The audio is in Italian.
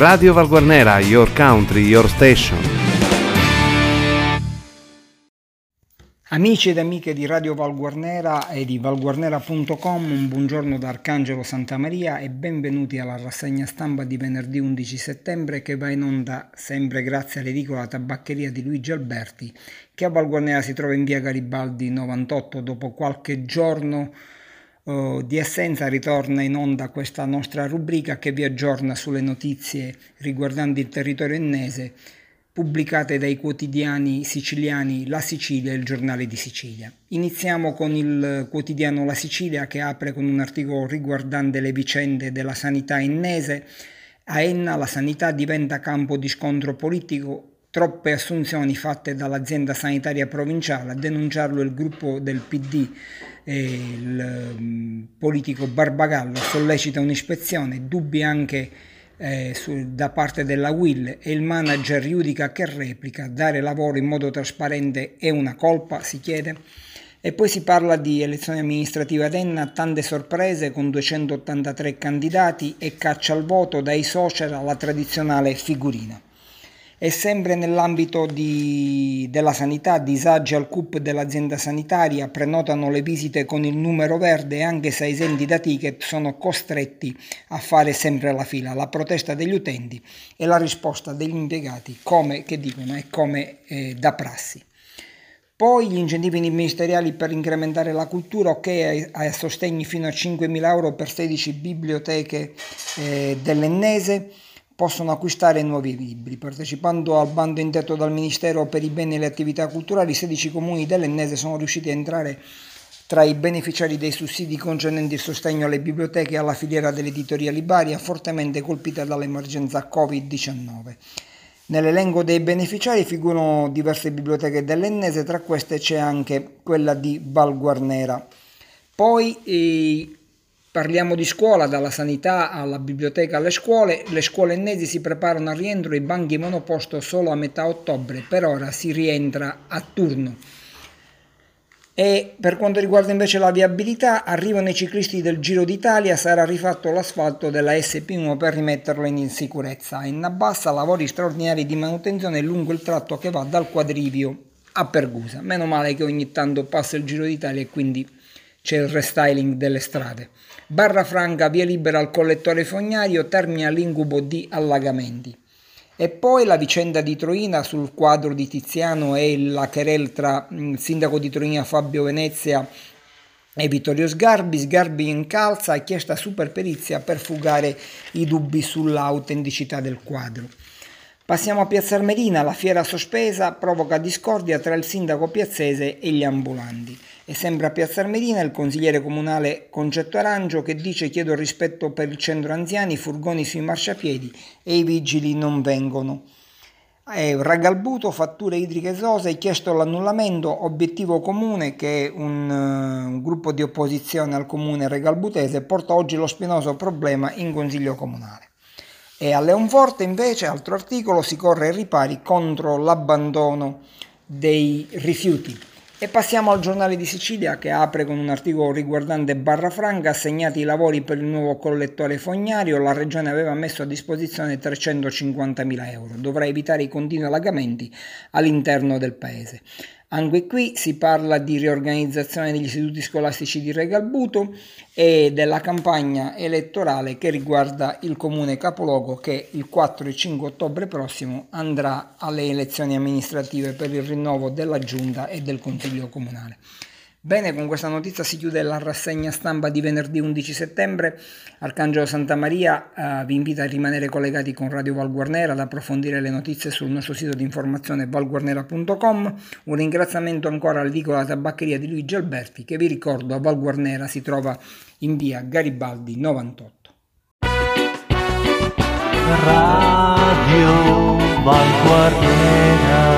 Radio Valguarnera, your country, your station. Amici ed amiche di Radio Valguarnera e di valguarnera.com, un buongiorno da Arcangelo Santamaria e benvenuti alla rassegna stampa di venerdì 11 settembre che va in onda sempre grazie all'edicola tabaccheria di Luigi Alberti che a Valguarnera si trova in via Garibaldi 98 dopo qualche giorno uh, di assenza ritorna in onda questa nostra rubrica che vi aggiorna sulle notizie riguardanti il territorio ennese pubblicate dai quotidiani siciliani La Sicilia e il Giornale di Sicilia. Iniziamo con il quotidiano La Sicilia che apre con un articolo riguardante le vicende della sanità ennese. A Enna la sanità diventa campo di scontro politico troppe assunzioni fatte dall'azienda sanitaria provinciale, a denunciarlo il gruppo del PD, eh, il um, politico Barbagallo sollecita un'ispezione, dubbi anche eh, su, da parte della Will e il manager giudica che replica, dare lavoro in modo trasparente è una colpa, si chiede. E poi si parla di elezioni amministrative ad Enna, tante sorprese con 283 candidati e caccia al voto dai social alla tradizionale figurina. E sempre nell'ambito di, della sanità, disagi al CUP dell'azienda sanitaria prenotano le visite con il numero verde anche se esenti da ticket sono costretti a fare sempre la fila. La protesta degli utenti e la risposta degli impiegati come, che dicono, è come eh, da prassi. Poi gli incentivi ministeriali per incrementare la cultura, ok, a sostegni fino a 5.000 euro per 16 biblioteche eh, dell'Ennese possono acquistare nuovi libri. Partecipando al bando indetto dal Ministero per i beni e le attività culturali, 16 comuni dell'Ennese sono riusciti a entrare tra i beneficiari dei sussidi concernenti il sostegno alle biblioteche e alla filiera dell'editoria Libaria, fortemente colpita dall'emergenza Covid-19. Nell'elenco dei beneficiari figurano diverse biblioteche dell'Ennese, tra queste c'è anche quella di Val Guarnera. Poi eh, Parliamo di scuola, dalla sanità alla biblioteca alle scuole. Le scuole ennesi si preparano al rientro, i banchi monoposto solo a metà ottobre, per ora si rientra a turno. E per quanto riguarda invece la viabilità, arrivano i ciclisti del Giro d'Italia, sarà rifatto l'asfalto della SP1 per rimetterlo in sicurezza. In Nabassa lavori straordinari di manutenzione lungo il tratto che va dal quadrivio a Pergusa. Meno male che ogni tanto passa il Giro d'Italia e quindi c'è il restyling delle strade. Barra Franca, via libera al collettore fognario, termina l'incubo di allagamenti. E poi la vicenda di Troina sul quadro di Tiziano e la querel tra il mm, sindaco di Troina Fabio Venezia e Vittorio Sgarbi. Sgarbi incalza e chiesta superperizia per fugare i dubbi sull'autenticità del quadro. Passiamo a Piazza Armerina, la fiera sospesa provoca discordia tra il sindaco piazzese e gli ambulanti. E sempre a Piazza Armerina il consigliere comunale Concetto Arangio che dice chiedo rispetto per il centro anziani, furgoni sui marciapiedi e i vigili non vengono. È Ragalbuto, fatture idriche esose, chiesto l'annullamento, obiettivo comune che un, uh, un gruppo di opposizione al comune regalbutese porta oggi lo spinoso problema in consiglio comunale. E a Leonforte invece, altro articolo, si corre ai ripari contro l'abbandono dei rifiuti. E passiamo al giornale di Sicilia che apre con un articolo riguardante Barra Franca, assegnati i lavori per il nuovo collettore fognario, la regione aveva messo a disposizione 350.000 euro, dovrà evitare i continui allagamenti all'interno del paese. Anche qui si parla di riorganizzazione degli istituti scolastici di Regalbuto e della campagna elettorale che riguarda il comune capoluogo che il 4 e 5 ottobre prossimo andrà alle elezioni amministrative per il rinnovo della giunta e del consiglio comunale. Bene, con questa notizia si chiude la rassegna stampa di venerdì 11 settembre. Arcangelo Santa Maria eh, vi invita a rimanere collegati con Radio Valguarnera, ad approfondire le notizie sul nostro sito di informazione valguarnera.com. Un ringraziamento ancora all'edicola tabaccheria di Luigi Alberti che vi ricordo a Valguarnera si trova in via Garibaldi 98. Radio Valguarnera